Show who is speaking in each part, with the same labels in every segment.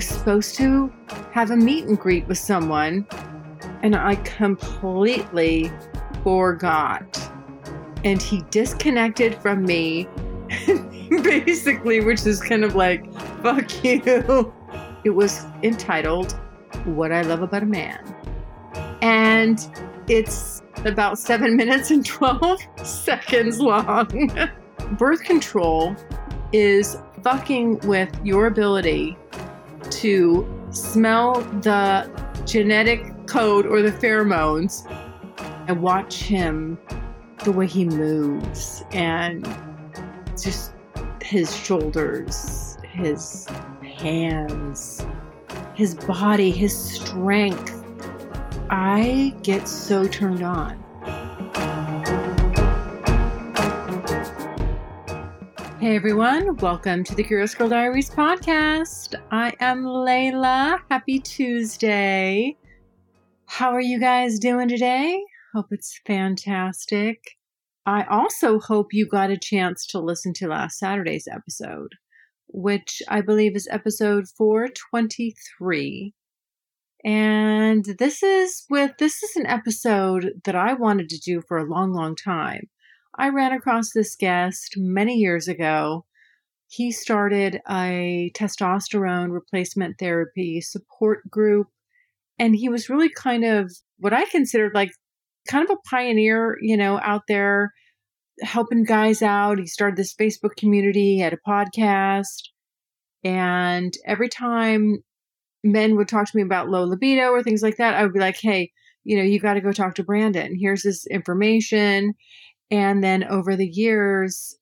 Speaker 1: Was supposed to have a meet and greet with someone, and I completely forgot. And he disconnected from me, basically, which is kind of like, fuck you. It was entitled What I Love About a Man. And it's about seven minutes and 12 seconds long. Birth control is fucking with your ability to smell the genetic code or the pheromones and watch him the way he moves and just his shoulders, his hands, his body, his strength. I get so turned on. Hey everyone, welcome to the Curious Girl Diaries podcast. I am Layla. Happy Tuesday. How are you guys doing today? Hope it's fantastic. I also hope you got a chance to listen to last Saturday's episode, which I believe is episode 423. And this is with this is an episode that I wanted to do for a long, long time. I ran across this guest many years ago. He started a testosterone replacement therapy support group, and he was really kind of what I considered like kind of a pioneer, you know, out there helping guys out. He started this Facebook community, he had a podcast, and every time men would talk to me about low libido or things like that, I would be like, hey, you know, you got to go talk to Brandon. Here's this information. And then over the years,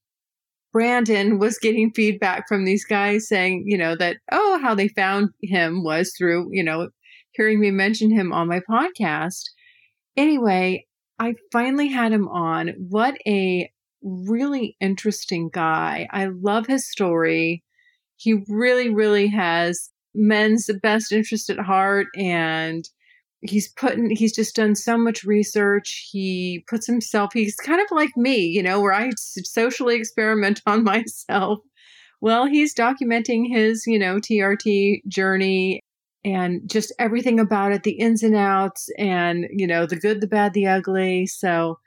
Speaker 1: Brandon was getting feedback from these guys saying, you know, that, oh, how they found him was through, you know, hearing me mention him on my podcast. Anyway, I finally had him on. What a really interesting guy. I love his story. He really, really has men's best interest at heart and he's putting he's just done so much research. He puts himself he's kind of like me you know where i socially experiment on myself. Well he's documenting his you know trt journey and just everything about it the ins and outs and you know the good the bad the ugly. So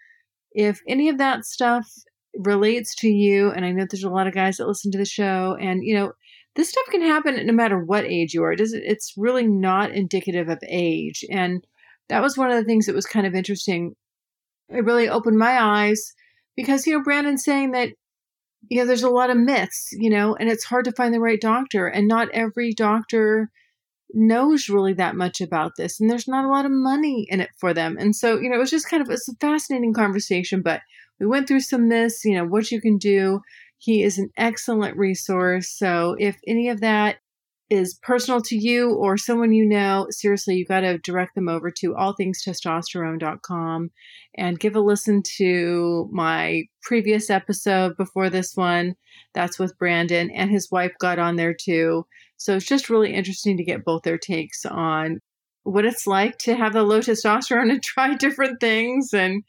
Speaker 1: if any of that stuff relates to you and i know there's a lot of guys that listen to the show and you know this stuff can happen no matter what age you are. It doesn't, it's really not indicative of age. And that was one of the things that was kind of interesting. It really opened my eyes because, you know, Brandon's saying that, you know, there's a lot of myths, you know, and it's hard to find the right doctor. And not every doctor knows really that much about this. And there's not a lot of money in it for them. And so, you know, it was just kind of, it's a fascinating conversation, but we went through some myths, you know, what you can do. He is an excellent resource. So if any of that is personal to you or someone you know, seriously, you've got to direct them over to allthingstestosterone.com and give a listen to my previous episode before this one. That's with Brandon, and his wife got on there too. So it's just really interesting to get both their takes on what it's like to have the low testosterone and try different things and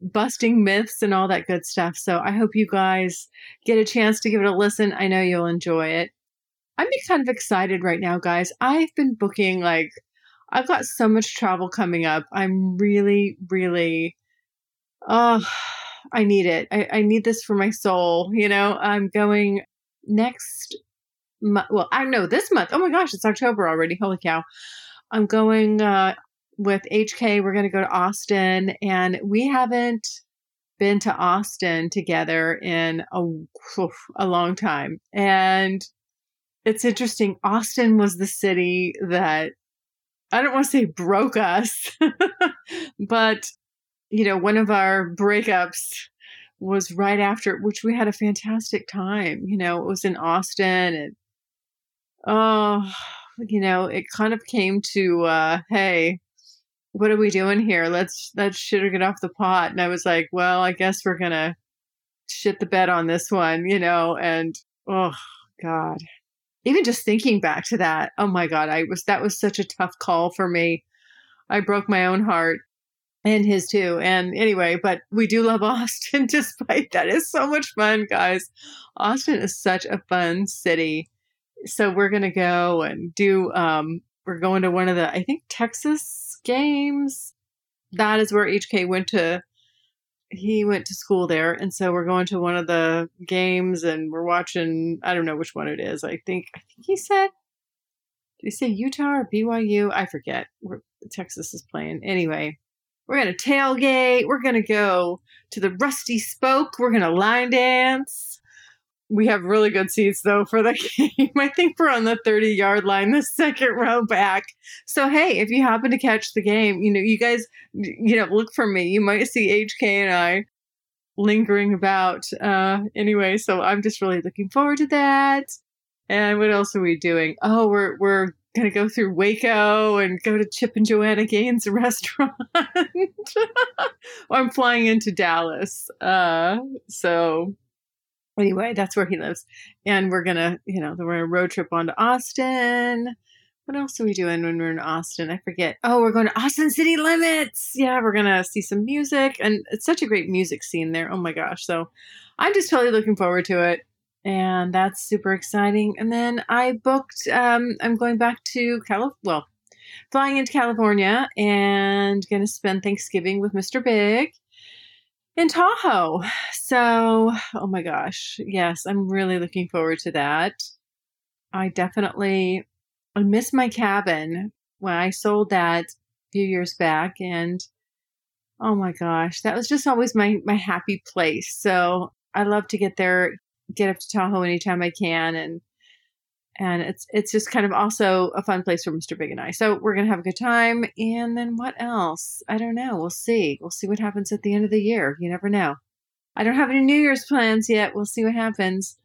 Speaker 1: busting myths and all that good stuff. So I hope you guys get a chance to give it a listen. I know you'll enjoy it. I'm kind of excited right now, guys. I've been booking like I've got so much travel coming up. I'm really, really oh I need it. I, I need this for my soul. You know, I'm going next month. Well, I know this month. Oh my gosh, it's October already. Holy cow. I'm going uh, with HK, we're going to go to Austin, and we haven't been to Austin together in a, a long time. And it's interesting. Austin was the city that I don't want to say broke us, but you know, one of our breakups was right after, which we had a fantastic time. You know, it was in Austin and, oh, you know, it kind of came to, uh, hey, what are we doing here? Let's, let's shit or get off the pot. And I was like, well, I guess we're to shit the bed on this one, you know, and, oh, God. Even just thinking back to that, oh my God, I was, that was such a tough call for me. I broke my own heart and his too. And anyway, but we do love Austin despite that. It's so much fun, guys. Austin is such a fun city. So we're gonna go and do um we're going to one of the I think Texas games. That is where HK went to he went to school there and so we're going to one of the games and we're watching I don't know which one it is. I think I think he said did he say Utah or BYU? I forget. Where Texas is playing. Anyway, we're going to tailgate. We're going to go to the Rusty Spoke. We're going to line dance. We have really good seats though for the game. I think we're on the 30 yard line, the second row back. So, hey, if you happen to catch the game, you know, you guys, you know, look for me. You might see HK and I lingering about. Uh, anyway, so I'm just really looking forward to that. And what else are we doing? Oh, we're, we're gonna go through Waco and go to Chip and Joanna Gaines restaurant. I'm flying into Dallas. Uh, so anyway, that's where he lives. And we're gonna, you know, we're on a road trip on to Austin. What else are we doing when we're in Austin? I forget. Oh, we're going to Austin City Limits. Yeah, we're gonna see some music, and it's such a great music scene there. Oh my gosh! So I'm just totally looking forward to it and that's super exciting. And then I booked. Um, I'm going back to California. Well, flying into California and to spend Thanksgiving with Mr. Big in Tahoe. So, oh my gosh, yes, I'm really looking forward to that. I definitely I miss my cabin when I sold that a few years back, and oh my gosh, that was just always my my happy place. So I love to get there, get up to Tahoe anytime I can and and it's it's just kind of also a fun place for Mr. Big and I. So we're gonna have a good time. And then what else? I don't know. We'll see. We'll see what happens at the end of the year. You never know. I don't have any New Year's plans yet. We'll see what happens.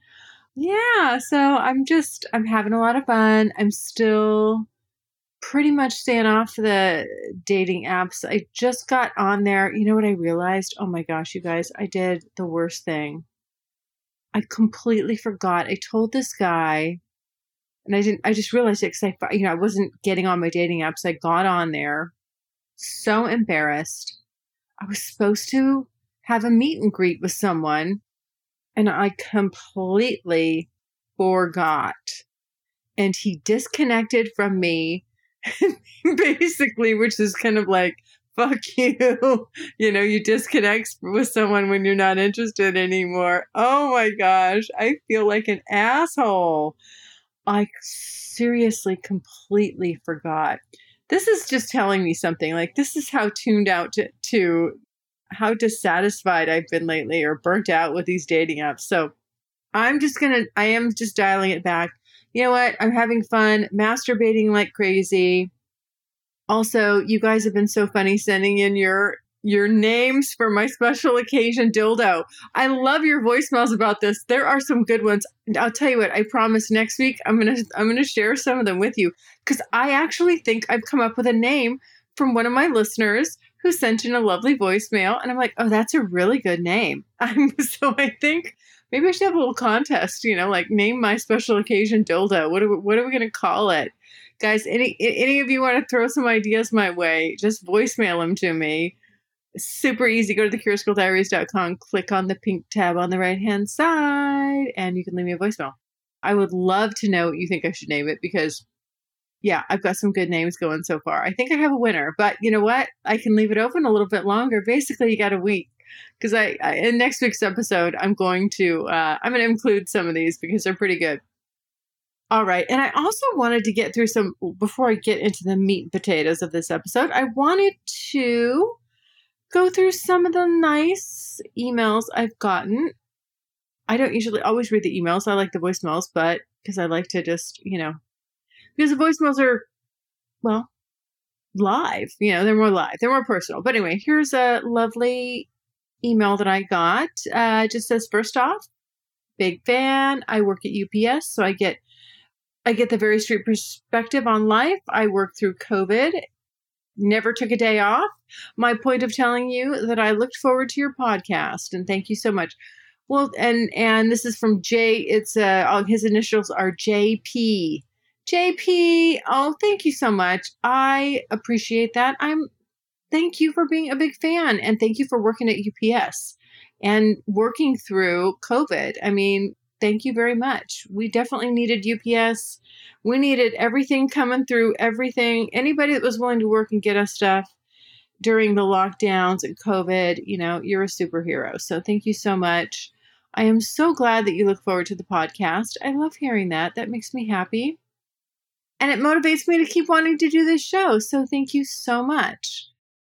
Speaker 1: Yeah, so I'm just I'm having a lot of fun. I'm still pretty much staying off the dating apps. I just got on there. You know what I realized? Oh my gosh, you guys, I did the worst thing. I completely forgot. I told this guy, and I didn't. I just realized it because I, you know, I wasn't getting on my dating apps. I got on there, so embarrassed. I was supposed to have a meet and greet with someone, and I completely forgot. And he disconnected from me, basically, which is kind of like fuck you. you know, you disconnect with someone when you're not interested anymore. Oh my gosh, I feel like an asshole. I seriously completely forgot. This is just telling me something. Like this is how tuned out to, to how dissatisfied I've been lately or burnt out with these dating apps. So I'm just gonna I am just dialing it back. You know what? I'm having fun, masturbating like crazy also, you guys have been so funny sending in your your names for my special occasion dildo. I love your voicemails about this. There are some good ones. I'll tell you what, I promise next week I'm going to I'm going to share some of them with you cuz I actually think I've come up with a name from one of my listeners who sent in a lovely voicemail and I'm like, "Oh, that's a really good name." I'm so I think maybe I should have a little contest, you know, like name my special occasion dildo. What are we, what are we going to call it? guys any any of you want to throw some ideas my way just voicemail them to me super easy. Go to thecuriousgirldiaries.com click on the pink tab on the right hand side and you can leave me a voicemail. I would love to know what you think i should name it because yeah i've got some good names going so far. I think i have a winner but you know what? I can leave it open a little bit longer. Basically you got a week because I, I, in next week's episode i'm going to uh, i'm going to include some of these because they're pretty good. All right. And I also wanted to get through some, before I get into the meat and potatoes of this episode, I wanted to go through some of the nice emails I've gotten. I don't usually always read the emails. I like the voicemails, but because I like to just, you know, because the voicemails are, well, live. You know, they're more live, they're more personal. But anyway, here's a lovely email that I got uh, just says first off, big fan. I work at UPS, so I get I get the very straight perspective on life. I worked through COVID, never took a day off. My point of telling you that I looked forward to your podcast, and thank you so much. Well, and and this is from J. It's uh, his initials are JP. JP. Oh, thank you so much. I appreciate that. I'm. Thank you for being a big fan, and thank you for working at UPS and working through COVID. I mean, thank you very much. We definitely needed UPS. We needed everything coming through, everything. Anybody that was willing to work and get us stuff during the lockdowns and COVID, you know, you're a superhero. So thank you so much. I am so glad that you look forward to the podcast. I love hearing that. That makes me happy. And it motivates me to keep wanting to do this show. So thank you so much.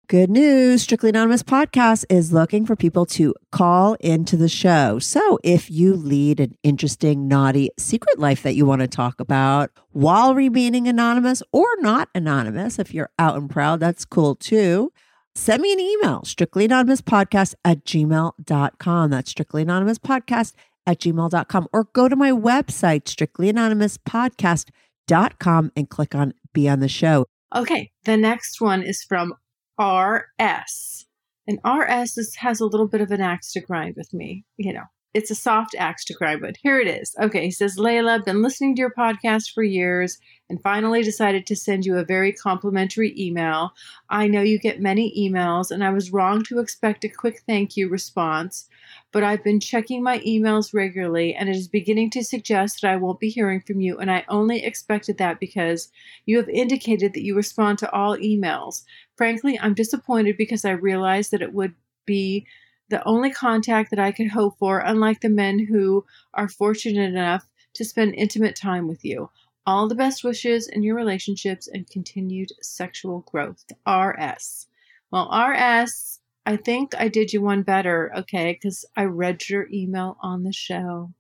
Speaker 2: Good news Strictly Anonymous Podcast is looking for people to call into the show. So if you lead an interesting, naughty secret life that you want to talk about while remaining anonymous or not anonymous, if you're out and proud, that's cool too. Send me an email, strictly anonymous podcast at gmail.com. That's strictly anonymous podcast at gmail.com. Or go to my website, strictly anonymous podcast.com, and click on Be on the Show.
Speaker 1: Okay, the next one is from RS. And RS is, has a little bit of an axe to grind with me. You know, it's a soft axe to grind, but here it is. Okay, he says, Layla, been listening to your podcast for years and finally decided to send you a very complimentary email. I know you get many emails, and I was wrong to expect a quick thank you response but I've been checking my emails regularly and it is beginning to suggest that I won't be hearing from you. And I only expected that because you have indicated that you respond to all emails. Frankly, I'm disappointed because I realized that it would be the only contact that I could hope for, unlike the men who are fortunate enough to spend intimate time with you. All the best wishes in your relationships and continued sexual growth. RS. Well, RS, I think I did you one better, okay, because I read your email on the show.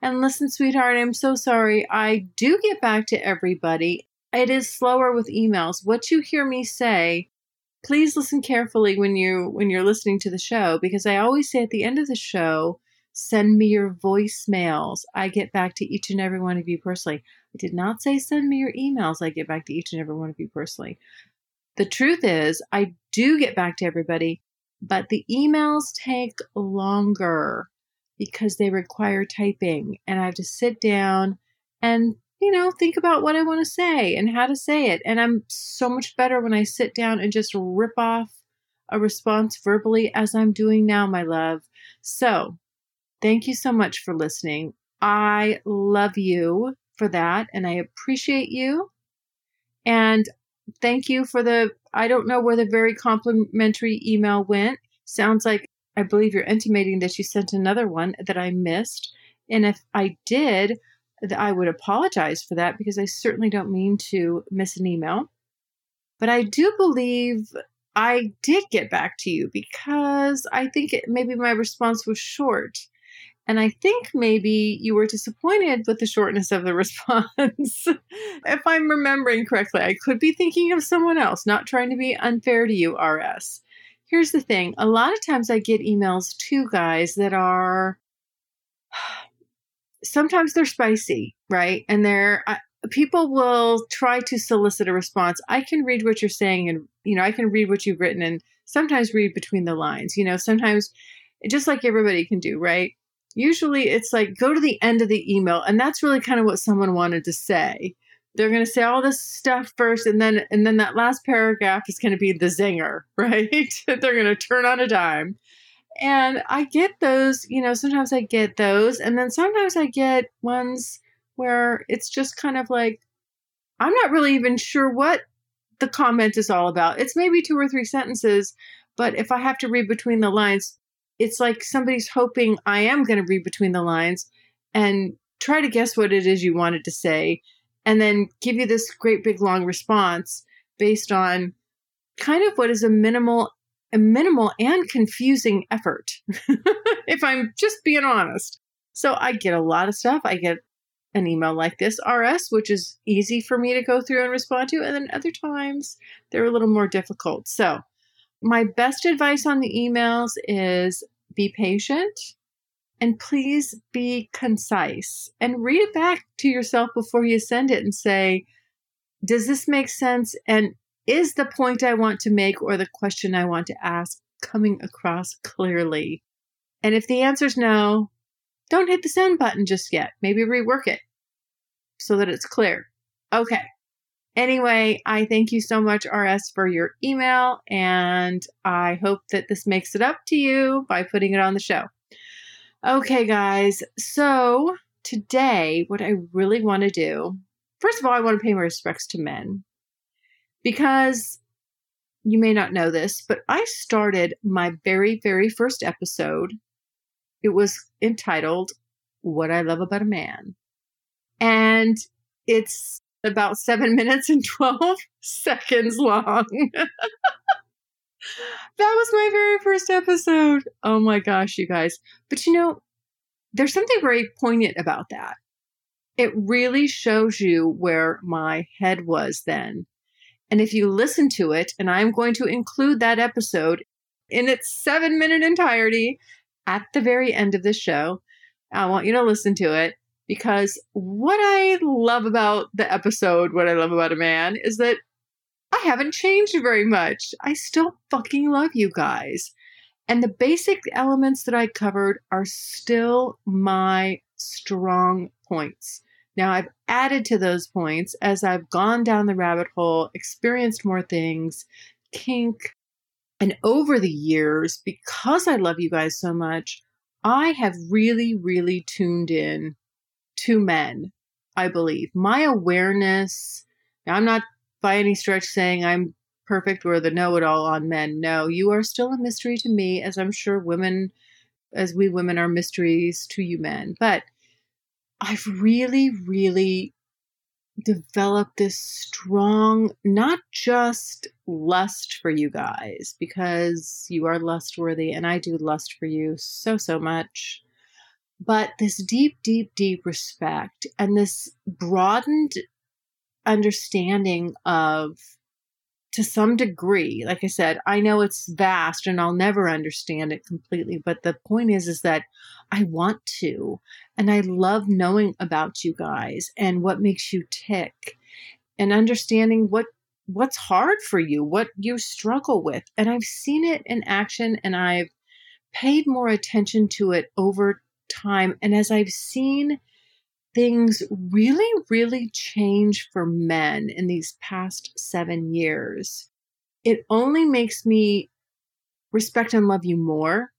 Speaker 1: And listen, sweetheart, I'm so sorry. I do get back to everybody. It is slower with emails. What you hear me say, please listen carefully when you when you're listening to the show because I always say at the end of the show, send me your voicemails. I get back to each and every one of you personally. I did not say send me your emails. I get back to each and every one of you personally. The truth is, I do get back to everybody, but the emails take longer because they require typing and I have to sit down and you know think about what I want to say and how to say it and I'm so much better when I sit down and just rip off a response verbally as I'm doing now my love. So, thank you so much for listening. I love you for that and I appreciate you. And thank you for the I don't know where the very complimentary email went. Sounds like I believe you're intimating that you sent another one that I missed. And if I did, I would apologize for that because I certainly don't mean to miss an email. But I do believe I did get back to you because I think it, maybe my response was short. And I think maybe you were disappointed with the shortness of the response. if I'm remembering correctly, I could be thinking of someone else, not trying to be unfair to you, RS. Here's the thing a lot of times I get emails to guys that are sometimes they're spicy, right? And they're, people will try to solicit a response. I can read what you're saying and, you know, I can read what you've written and sometimes read between the lines, you know, sometimes just like everybody can do, right? Usually it's like go to the end of the email and that's really kind of what someone wanted to say. They're going to say all this stuff first and then and then that last paragraph is going to be the zinger right? They're going to turn on a dime. And i get those you know sometimes i get those and then sometimes i get ones where it's just kind of like i'm not really even sure what the comment is all about. It's maybe two or three sentences but if i have to read between the lines it's like somebody's hoping I am going to read between the lines and try to guess what it is you wanted to say and then give you this great big long response based on kind of what is a minimal a minimal and confusing effort if i'm just being honest. So i get a lot of stuff. I get an email like this rs which is easy for me to go through and respond to and then other times they're a little more difficult. So My best advice on the emails is be patient and please be concise and read it back to yourself before you send it and say, does this make sense? And is the point I want to make or the question I want to ask coming across clearly? And if the answer is no, don't hit the send button just yet. Maybe rework it so that it's clear. Okay. Anyway, I thank you so much, RS, for your email, and I hope that this makes it up to you by putting it on the show. Okay, guys. So today, what I really want to do, first of all, I want to pay my respects to men because you may not know this, but I started my very, very first episode. It was entitled What I Love About a Man. And it's about seven minutes and 12 seconds long. that was my very first episode. Oh my gosh, you guys. But you know, there's something very poignant about that. It really shows you where my head was then. And if you listen to it, and I'm going to include that episode in its seven minute entirety at the very end of the show, I want you to listen to it because what I love about the episode, what I love about a man, is that I haven't changed very much. I still fucking love you guys. And the basic elements that I covered are still my strong points. Now, I've added to those points as I've gone down the rabbit hole, experienced more things, kink, and over the years, because I love you guys so much, I have really, really tuned in to men, I believe. My awareness, I'm not by any stretch saying I'm perfect or the know it all on men. No, you are still a mystery to me, as I'm sure women, as we women are mysteries to you men. But I've really, really developed this strong, not just lust for you guys, because you are lust worthy and I do lust for you so, so much but this deep, deep, deep respect and this broadened understanding of, to some degree, like I said, I know it's vast and I'll never understand it completely, but the point is, is that I want to, and I love knowing about you guys and what makes you tick and understanding what what's hard for you, what you struggle with. And I've seen it in action and I've paid more attention to it over time. And as I've seen things really, really change for men in these past seven years, it only makes me respect and love you more.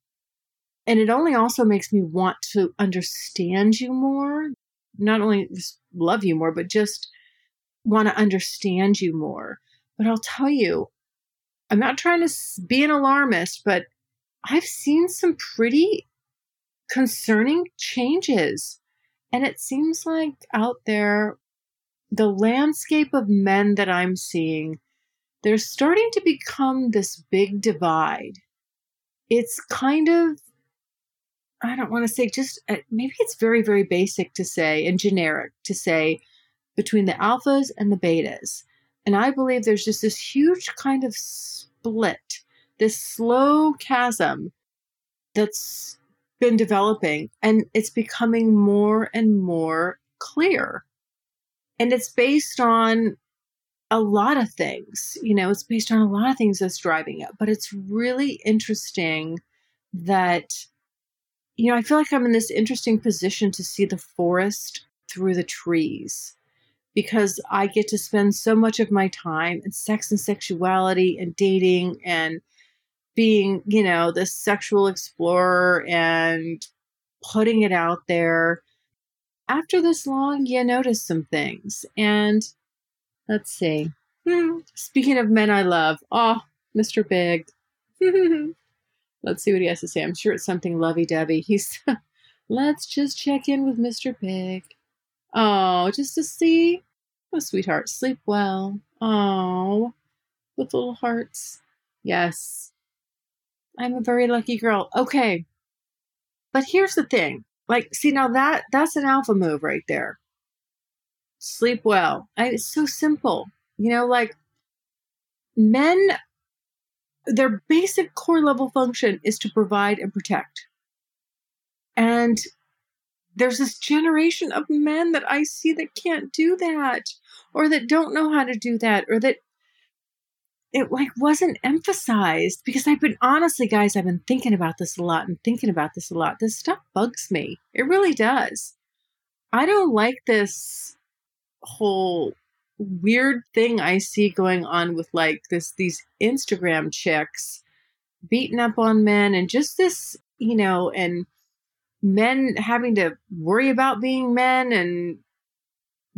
Speaker 1: And it only also makes me want to understand you more, not only love you more, but just want to understand you more. But I'll tell you, I'm not trying to be an alarmist, but I've seen some pretty concerning changes. And it seems like out there, the landscape of men that I'm seeing, they're starting to become this big divide. It's kind of, I don't want to say just, uh, maybe it's very, very basic to say and generic to say between the alphas and the betas. And I believe there's just this huge kind of split, this slow chasm that's been developing and it's becoming more and more clear. And it's based on a lot of things. You know, it's based on a lot of things that's driving it. But it's really interesting that, you know, I feel like I'm in this interesting position to see the forest through the trees because I get to spend so much of my time in sex and sexuality and dating and being, you know, the sexual explorer and putting it out there. After this long, you notice some things. And let's see. Hmm, speaking of men I love, oh, Mr. Big. let's see what he has to say. I'm sure it's something lovey dovey. He's, let's just check in with Mr. Big. Oh, just to see. Oh, sweetheart, sleep well. Oh, with little hearts. Yes, I'm a very lucky girl. Okay. But here's the thing. Like, see now that that's an alpha move right there. Sleep well. I, it's so simple. You know, like men their basic core level function is to provide and protect. And there's this generation of men that I see that can't do that or that don't know how to do that or that it like wasn't emphasized because I've been honestly guys I've been thinking about this a lot and thinking about this a lot. This stuff bugs me. It really does. I don't like this whole weird thing I see going on with like this these Instagram chicks beating up on men and just this, you know, and men having to worry about being men and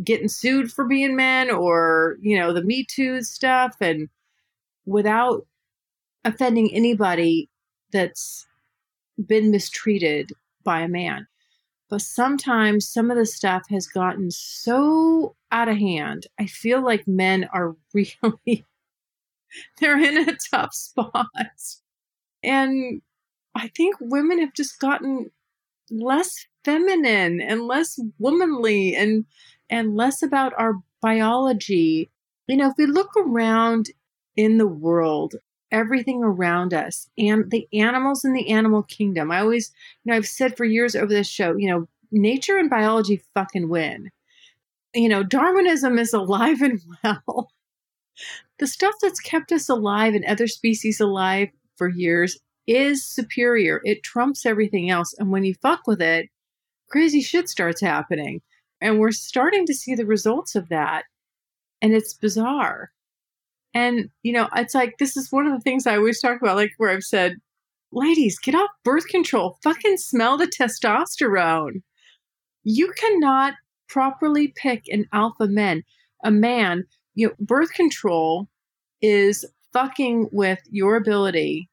Speaker 1: getting sued for being men or, you know, the Me Too stuff and without offending anybody that's been mistreated by a man. But sometimes some of the stuff has gotten so out of hand. I feel like men are really they're in a tough spot. And I think women have just gotten less feminine and less womanly and and less about our biology. You know, if we look around in the world, everything around us and the animals in the animal kingdom. I always, you know, I've said for years over this show, you know, nature and biology fucking win. You know, Darwinism is alive and well. The stuff that's kept us alive and other species alive for years is superior. It trumps everything else. And when you fuck with it, crazy shit starts happening. And we're starting to see the results of that. And it's bizarre. And, you know, it's like, this is one of the things I always talk about, like where I've said, ladies, get off birth control. Fucking smell the testosterone. You cannot properly pick an alpha man. A man, you know, birth control is fucking with your ability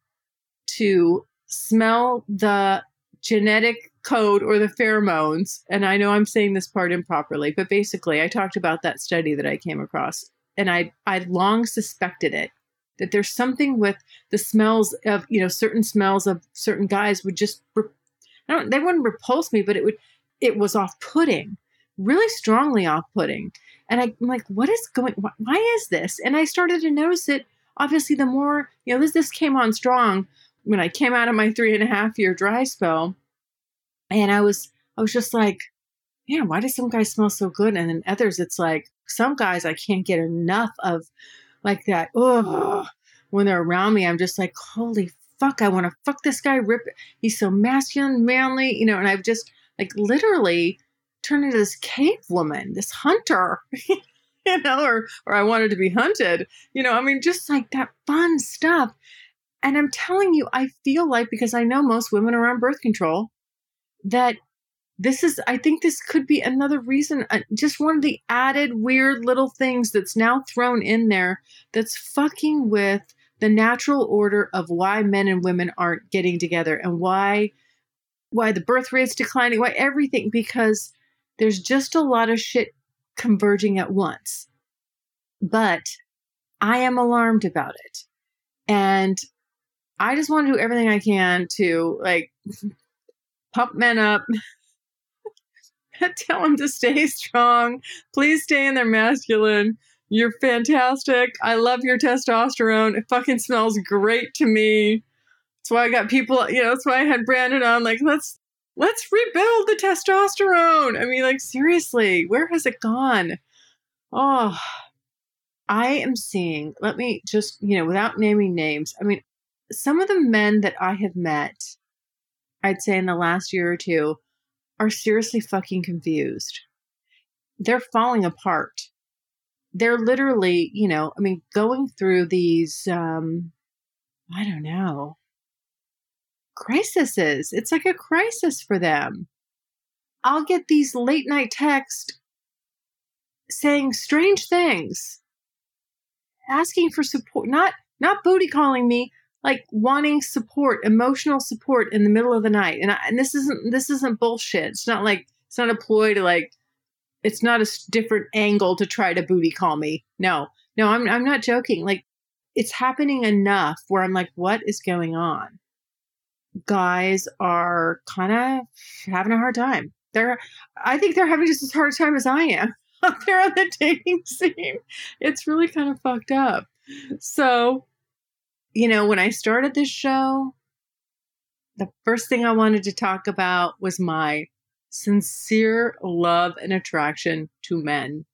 Speaker 1: to smell the genetic code or the pheromones. And I know I'm saying this part improperly, but basically, I talked about that study that I came across, and I I long suspected it that there's something with the smells of you know certain smells of certain guys would just I don't they wouldn't repulse me, but it would it was off-putting, really strongly off-putting. And I, am like, what is going? Why, why is this? And I started to notice it. Obviously, the more you know, this this came on strong when I came out of my three and a half year dry spell, and I was I was just like, yeah, why do some guys smell so good, and then others it's like some guys I can't get enough of, like that. Oh, when they're around me, I'm just like, holy fuck, I want to fuck this guy. Rip, he's so masculine, manly, you know. And I've just like literally turned into this cave woman, this hunter. you know, or or I wanted to be hunted. You know, I mean, just like that fun stuff. And I'm telling you, I feel like because I know most women are on birth control, that this is, I think this could be another reason, uh, just one of the added weird little things that's now thrown in there that's fucking with the natural order of why men and women aren't getting together and why why the birth rate's declining why everything because there's just a lot of shit converging at once. But i am alarmed about it. And I just want to do everything I can to like pump men up, tell them to stay strong. Please stay in their masculine. You're fantastic. I love your testosterone. It fucking smells great to me. That's why I got people, you know, that's why I had Brandon on. Like, let's let's rebuild the testosterone. I mean, like, seriously, where has it gone? Oh, I am seeing, let me just, you know, without naming names, I mean, some of the men that I have met, I'd say in the last year or two, are seriously fucking confused. They're falling apart. They're literally, you know, I mean, going through these, um, I don't know, crises. It's like a crisis for them. I'll get these late night texts saying strange things, asking for support, not not booty calling me, like wanting support, emotional support in the middle of the night. And, I, and this isn't this isn't bullshit. It's not like it's not a ploy to like it's not a different angle to try to booty call me. No. No, I'm I'm not joking. Like it's happening enough where I'm like what is going on? Guys are kind of having a hard time. They're I think they're having just as hard a time as I am out there on the dating scene. It's really kind of fucked up. So you know, when I started this show, the first thing I wanted to talk about was my sincere love and attraction to men.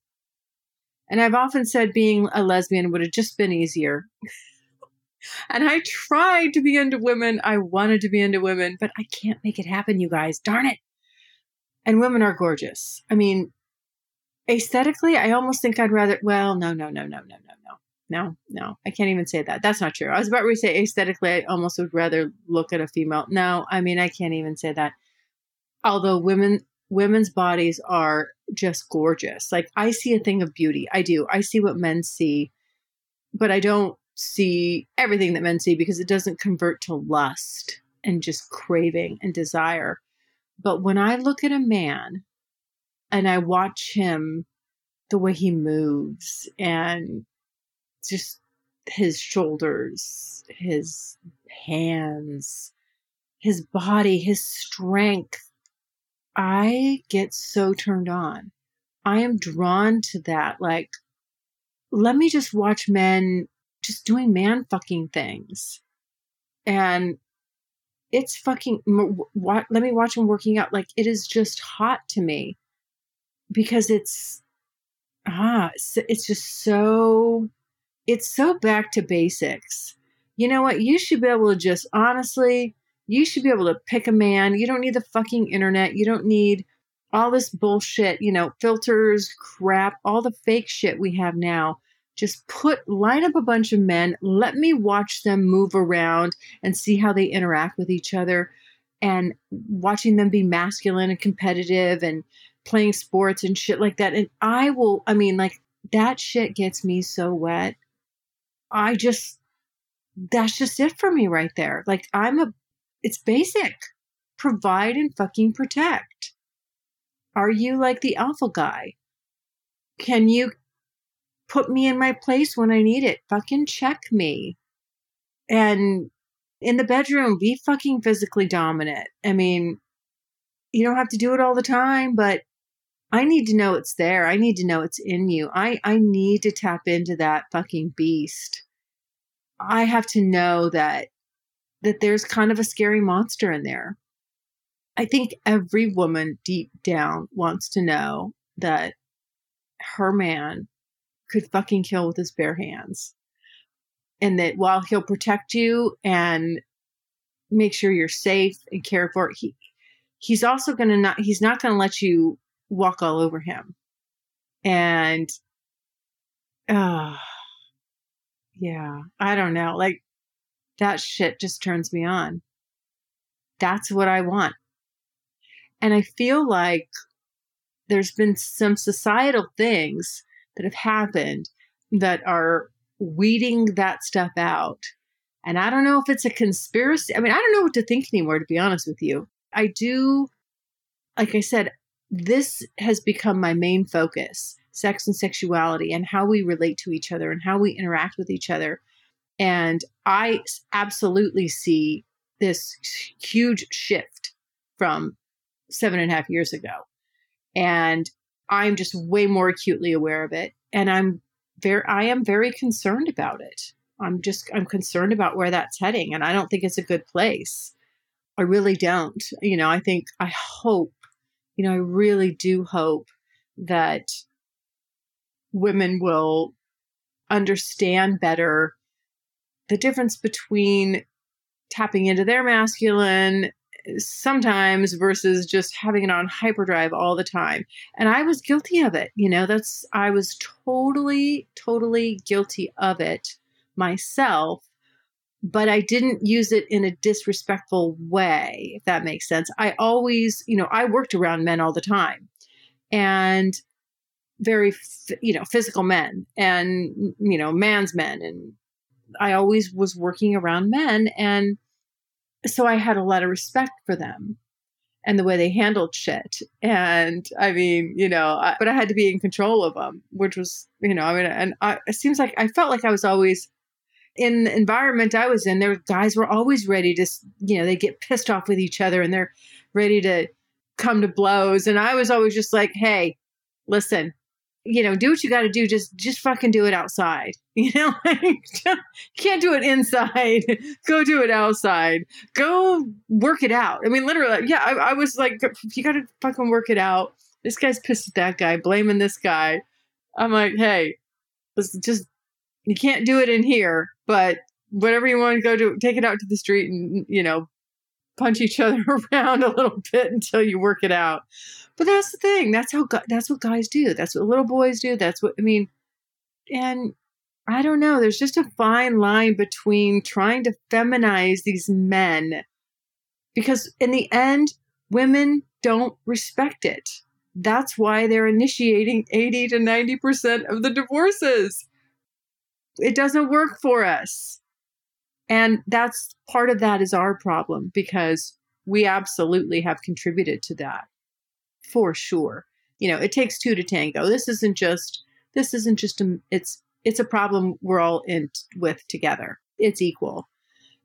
Speaker 1: And I've often said being a lesbian would have just been easier. and I tried to be into women. I wanted to be into women, but I can't make it happen, you guys. Darn it. And women are gorgeous. I mean, aesthetically, I almost think I'd rather, well, no, no, no, no, no, no. No, I can't even say that. That's not true. I was about to say aesthetically, I almost would rather look at a female. No, I mean, I can't even say that. Although women, women's bodies are just gorgeous. Like I see a thing of beauty. I do. I see what men see, but I don't see everything that men see because it doesn't convert to lust and just craving and desire. But when I look at a man and I watch him, the way he moves and just his shoulders, his hands, his body, his strength, I get so turned on. I am drawn to that. Like, let me just watch men just doing man fucking things. And it's fucking, let me watch him working out. Like, it is just hot to me because it's, ah, it's just so, it's so back to basics. You know what? You should be able to just honestly, you should be able to pick a man. You don't need the fucking internet. You don't need all this bullshit, you know, filters, crap, all the fake shit we have now. Just put, line up a bunch of men, let me watch them move around and see how they interact with each other and watching them be masculine and competitive and playing sports and shit like that. And I will, I mean, like, that shit gets me so wet. I just, that's just it for me right there. Like, I'm a it's basic. Provide and fucking protect. Are you like the alpha guy? Can you put me in my place when I need it? Fucking check me. And in the bedroom, be fucking physically dominant. I mean, you don't have to do it all the time, but I need to know it's there. I need to know it's in you. I, I need to tap into that fucking beast. I have to know that that there's kind of a scary monster in there. I think every woman deep down wants to know that her man could fucking kill with his bare hands. And that while he'll protect you and make sure you're safe and cared for, he he's also gonna not he's not gonna let you walk all over him. And uh yeah, I don't know. Like that shit just turns me on. That's what I want. And I feel like there's been some societal things that have happened that are weeding that stuff out. And I don't know if it's a conspiracy. I mean, I don't know what to think anymore, to be honest with you. I do, like I said, this has become my main focus sex and sexuality and how we relate to each other and how we interact with each other and I absolutely see this huge shift from seven and a half years ago. And I'm just way more acutely aware of it. And I'm very, I am very concerned about it. I'm just, I'm concerned about where that's heading. And I don't think it's a good place. I really don't. You know, I think, I hope, you know, I really do hope that women will understand better the difference between tapping into their masculine sometimes versus just having it on hyperdrive all the time. And I was guilty of it. You know, that's, I was totally, totally guilty of it myself, but I didn't use it in a disrespectful way, if that makes sense. I always, you know, I worked around men all the time and very, you know, physical men and, you know, man's men and I always was working around men. And so I had a lot of respect for them and the way they handled shit. And I mean, you know, I, but I had to be in control of them, which was, you know, I mean, and I, it seems like I felt like I was always in the environment I was in. There, guys were always ready to, you know, they get pissed off with each other and they're ready to come to blows. And I was always just like, hey, listen, you know, do what you got to do. Just, just fucking do it outside. You know, can't do it inside. Go do it outside. Go work it out. I mean, literally, yeah. I, I was like, you got to fucking work it out. This guy's pissed at that guy, blaming this guy. I'm like, hey, let's just you can't do it in here, but whatever you want to go to, take it out to the street and you know, punch each other around a little bit until you work it out. But that's the thing. That's how that's what guys do. That's what little boys do. That's what I mean. And I don't know. There's just a fine line between trying to feminize these men because in the end, women don't respect it. That's why they're initiating 80 to 90% of the divorces. It doesn't work for us. And that's part of that is our problem because we absolutely have contributed to that for sure. You know, it takes two to tango. This isn't just this isn't just a it's it's a problem we're all in t- with together. It's equal.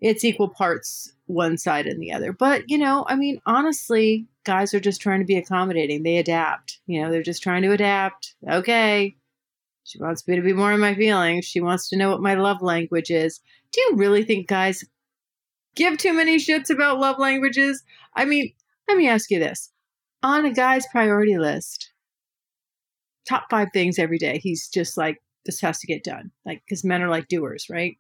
Speaker 1: It's equal parts one side and the other. But, you know, I mean, honestly, guys are just trying to be accommodating. They adapt. You know, they're just trying to adapt. Okay. She wants me to be more in my feelings. She wants to know what my love language is. Do you really think guys give too many shits about love languages? I mean, let me ask you this. On a guy's priority list, top five things every day, he's just like, this has to get done. Like, because men are like doers, right?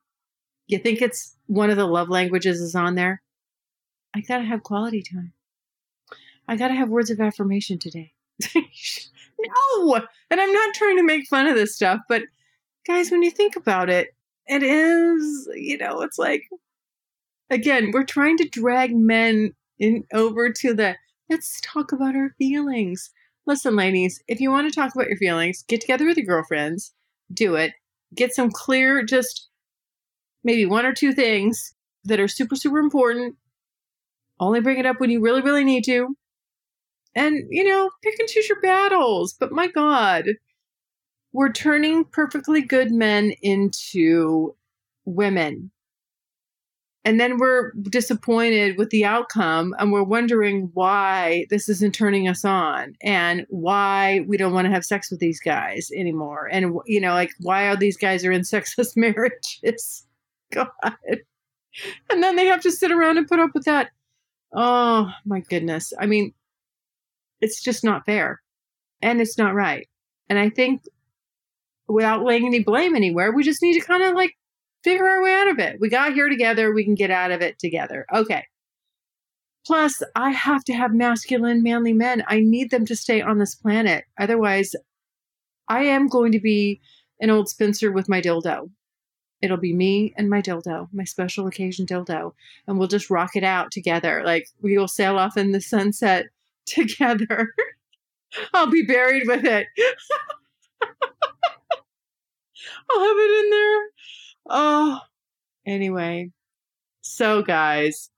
Speaker 1: You think it's one of the love languages is on there? I gotta have quality time. I got to have words of affirmation today. no! And I'm not trying to make fun of this stuff, but guys, when you think about it, it is, you know, it's like, again, we're trying to drag men in over to the let's talk about our feelings. Listen, ladies, if you want to talk about your feelings, get together with your girlfriends, do it. Get some clear, just maybe one or two things that are super, super important. Only bring it up when you really, really need to and you know pick and choose your battles but my god we're turning perfectly good men into women and then we're disappointed with the outcome and we're wondering why this isn't turning us on and why we don't want to have sex with these guys anymore and you know like why are these guys are in sexless marriages? God. And then they have to sit around and put up with that. Oh my goodness. I mean it's just not fair and it's not right. And I think without laying any blame anywhere, we just need to kind of like figure our way out of it. We got here together, we can get out of it together. Okay. Plus, I have to have masculine, manly men. I need them to stay on this planet. Otherwise, I am going to be an old Spencer with my dildo. It'll be me and my dildo, my special occasion dildo, and we'll just rock it out together. Like we will sail off in the sunset together. I'll be buried with it. I'll have it in there. Oh, anyway. So, guys,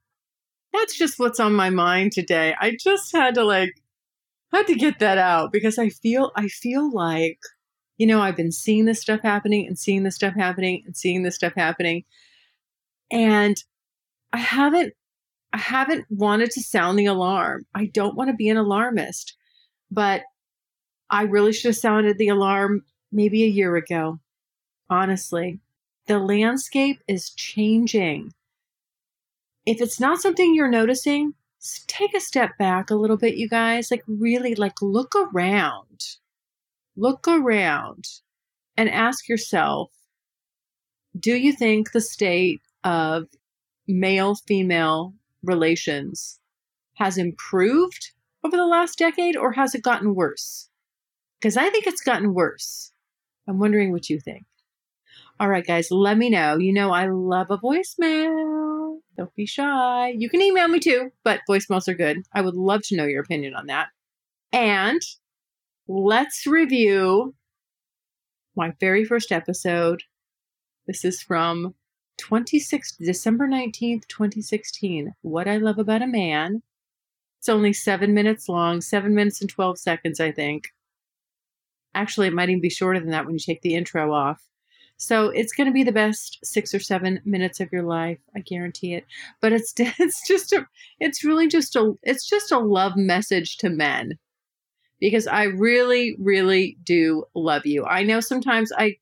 Speaker 1: that's just what's on my mind today. I just had to like, had to get that out because I feel, I feel like, you know, I've been seeing this stuff happening and seeing this stuff happening and seeing this stuff happening. And I haven't I haven't wanted to sound the alarm. I don't want to be an alarmist, but I really should have sounded the alarm maybe a year ago. Honestly, the landscape is changing. If it's not something you're noticing, take a step back a little bit, you guys. Like, really, like, look around. Look around and ask yourself do you think the state of male female relations has improved over the last decade or has it gotten worse? Because I think it's gotten worse. I'm wondering what you think. All right, guys, let me know. You know, I love a voicemail. Don't be shy. You can email me too, but voicemails are good. I would love to know your opinion on that. And let's review my very first episode. This is from 26 December 19th, 2016. What I Love About a Man. It's only seven minutes long, seven minutes and 12 seconds, I think. Actually, it might even be shorter than that when you take the intro off. So it's going to be the best six or seven minutes of your life. I guarantee it. But it's it's just a it's really just a it's just a love message to men
Speaker 3: because I really, really do love you. I know sometimes I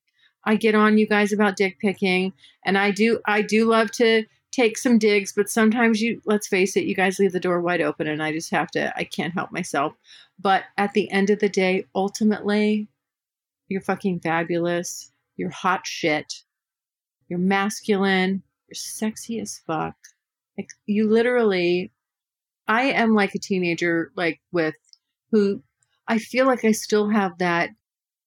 Speaker 3: I get on you guys about dick picking, and I do I do love to take some digs, but sometimes you let's face it, you guys leave the door wide open and I just have to I can't help myself. But at the end of the day, ultimately, you're fucking fabulous. You're hot shit. You're masculine. You're sexy as fuck. Like you literally I am like a teenager like with who I feel like I still have that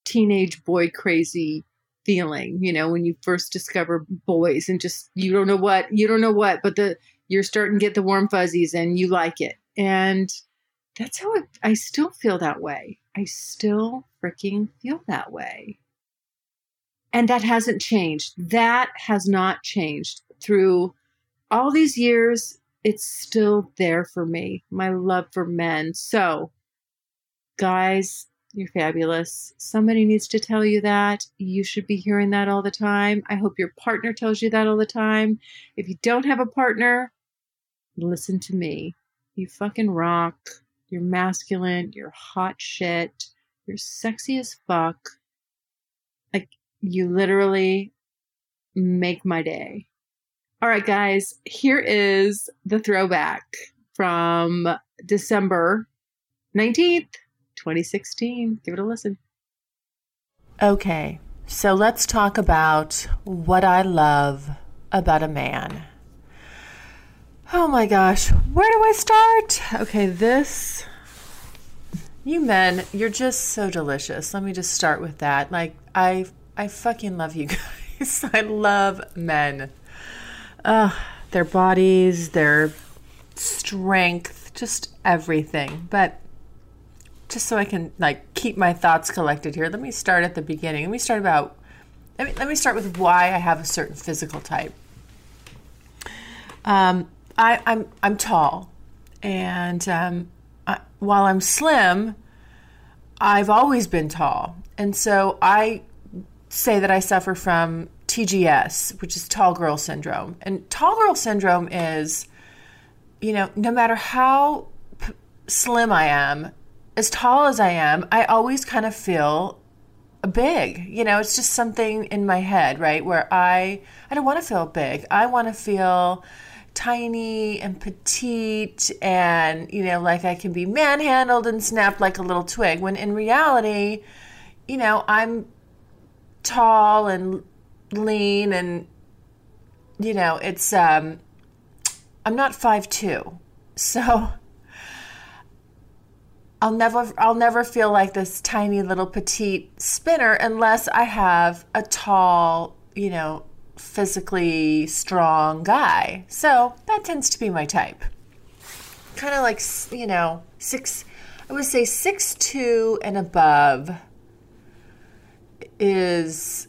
Speaker 3: teenage boy crazy feeling, you know, when you first discover boys and just you don't know what, you don't know what, but the you're starting to get the warm fuzzies and you like it. And that's how it, I still feel that way. I still freaking feel that way. And that hasn't changed. That has not changed through all these years. It's still there for me, my love for men. So, guys, you're fabulous. Somebody needs to tell you that. You should be hearing that all the time. I hope your partner tells you that all the time. If you don't have a partner, listen to me. You fucking rock. You're masculine. You're hot shit. You're sexy as fuck. You literally make my day. All right, guys, here is the throwback from December 19th, 2016. Give it a listen.
Speaker 1: Okay, so let's talk about what I love about a man. Oh my gosh, where do I start? Okay, this. You men, you're just so delicious. Let me just start with that. Like, I, I fucking love you guys. I love men. Uh, their bodies, their strength, just everything. But just so I can like keep my thoughts collected here, let me start at the beginning. Let me start about let me, let me start with why I have a certain physical type. Um, I, I'm I'm tall, and um, I, while I'm slim, I've always been tall, and so I say that I suffer from TGS, which is tall girl syndrome. And tall girl syndrome is, you know, no matter how p- slim I am, as tall as I am, I always kind of feel big. You know, it's just something in my head, right? Where I I don't want to feel big. I want to feel tiny and petite and you know like I can be manhandled and snapped like a little twig when in reality you know I'm tall and lean and you know it's um I'm not five two so I'll never I'll never feel like this tiny little petite spinner unless I have a tall, you know, physically strong guy. So that tends to be my type. Kind of like you know six. I would say six two and above is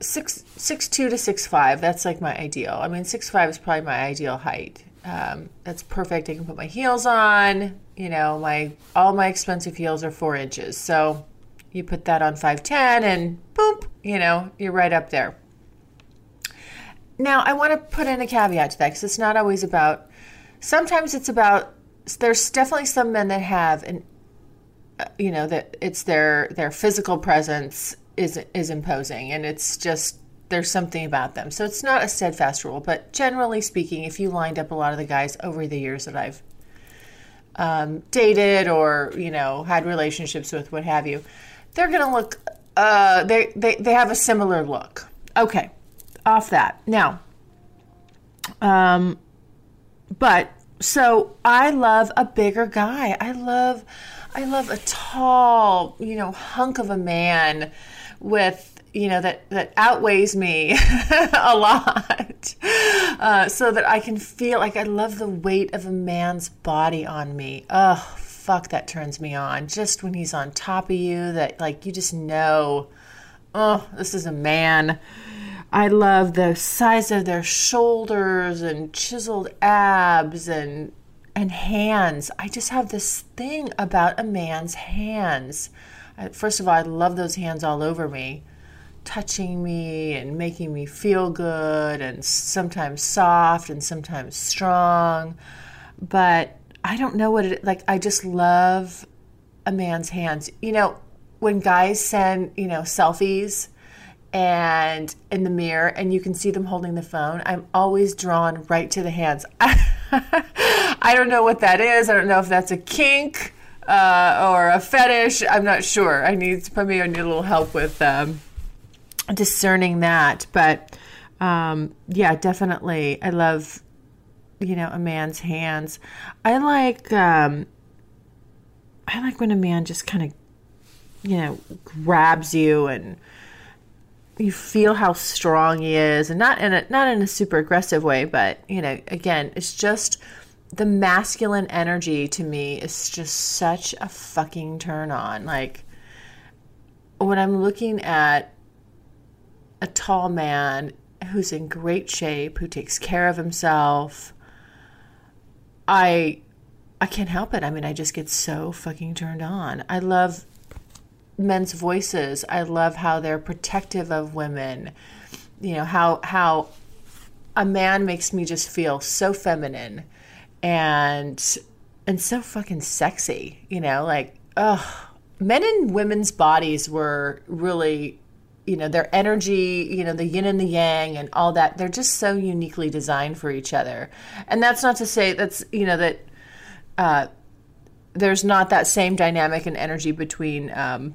Speaker 1: six six two to six five. That's like my ideal. I mean, six five is probably my ideal height. Um, that's perfect. I can put my heels on. You know, my all my expensive heels are four inches. So you put that on five ten, and boom, you know, you're right up there. Now, I want to put in a caveat to that because it's not always about. Sometimes it's about. There's definitely some men that have an, uh, you know, that it's their their physical presence is is imposing, and it's just there's something about them. So it's not a steadfast rule, but generally speaking, if you lined up a lot of the guys over the years that I've um, dated or you know had relationships with, what have you, they're going to look. Uh, they, they they have a similar look. Okay, off that now. Um, but so I love a bigger guy. I love I love a tall, you know, hunk of a man with you know that that outweighs me a lot. Uh, so that i can feel like i love the weight of a man's body on me. Oh fuck that turns me on. Just when he's on top of you that like you just know oh this is a man. I love the size of their shoulders and chiseled abs and and hands. I just have this thing about a man's hands first of all i love those hands all over me touching me and making me feel good and sometimes soft and sometimes strong but i don't know what it like i just love a man's hands. You know, when guys send, you know, selfies and in the mirror and you can see them holding the phone, I'm always drawn right to the hands. I don't know what that is. I don't know if that's a kink uh, or a fetish. I'm not sure. I need maybe I need a little help with um, discerning that. But um, yeah, definitely. I love you know a man's hands. I like um, I like when a man just kind of you know grabs you and you feel how strong he is and not in a not in a super aggressive way but you know again it's just the masculine energy to me is just such a fucking turn on like when i'm looking at a tall man who's in great shape who takes care of himself i i can't help it i mean i just get so fucking turned on i love men's voices. I love how they're protective of women. You know, how how a man makes me just feel so feminine and and so fucking sexy, you know, like ugh. Men and women's bodies were really you know their energy you know the yin and the yang and all that they're just so uniquely designed for each other and that's not to say that's you know that uh, there's not that same dynamic and energy between um,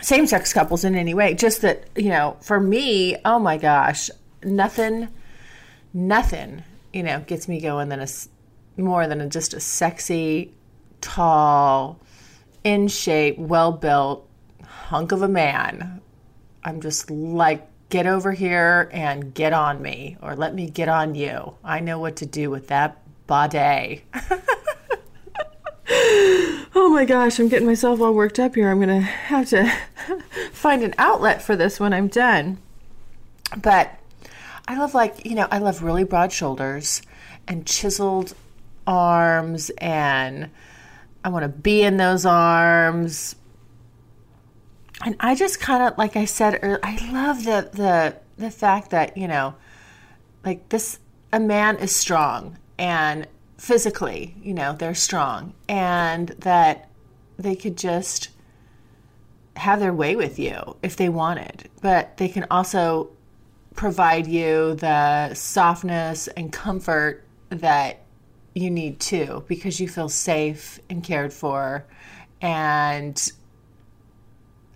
Speaker 1: same sex couples in any way. Just that, you know, for me, oh my gosh, nothing, nothing, you know, gets me going than a more than a, just a sexy, tall, in shape, well built hunk of a man. I'm just like, get over here and get on me, or let me get on you. I know what to do with that body. oh my gosh, I'm getting myself all worked up here. I'm going to have to find an outlet for this when I'm done. But I love, like, you know, I love really broad shoulders and chiseled arms, and I want to be in those arms. And I just kind of, like I said, earlier, I love the, the, the fact that, you know, like this, a man is strong and physically, you know, they're strong and that they could just have their way with you if they wanted. But they can also provide you the softness and comfort that you need too because you feel safe and cared for and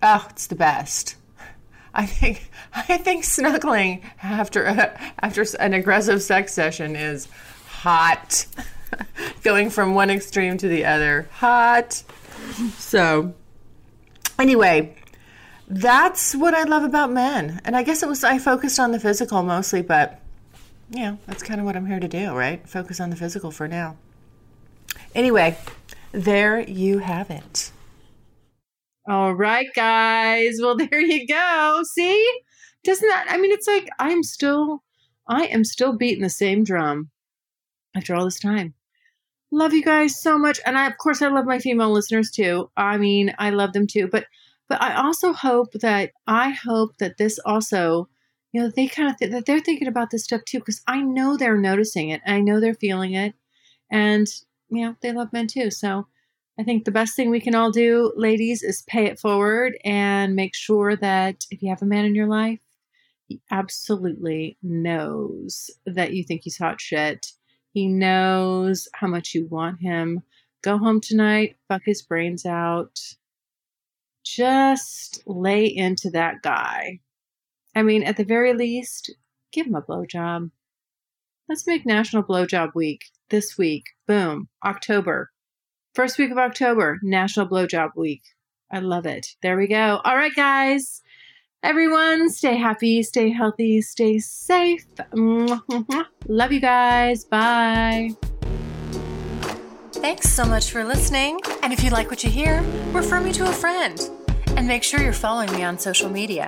Speaker 1: oh it's the best i think i think snuggling after a, after an aggressive sex session is hot going from one extreme to the other. Hot. So, anyway, that's what I love about men. And I guess it was, I focused on the physical mostly, but yeah, that's kind of what I'm here to do, right? Focus on the physical for now. Anyway, there you have it.
Speaker 4: All right, guys. Well, there you go. See? Doesn't that, I mean, it's like I'm still, I am still beating the same drum after all this time. Love you guys so much. And I, of course, I love my female listeners too. I mean, I love them too. But, but I also hope that, I hope that this also, you know, they kind of, th- that they're thinking about this stuff too, because I know they're noticing it. I know they're feeling it. And, you know, they love men too. So I think the best thing we can all do, ladies, is pay it forward and make sure that if you have a man in your life, he absolutely knows that you think he's hot shit he knows how much you want him. Go home tonight, fuck his brains out. Just lay into that guy. I mean, at the very least, give him a blowjob. Let's make National Blowjob Week this week. Boom. October. First week of October, National Blowjob Week. I love it. There we go. All right, guys. Everyone, stay happy, stay healthy, stay safe. Love you guys. Bye.
Speaker 1: Thanks so much for listening. And if you like what you hear, refer me to a friend. And make sure you're following me on social media.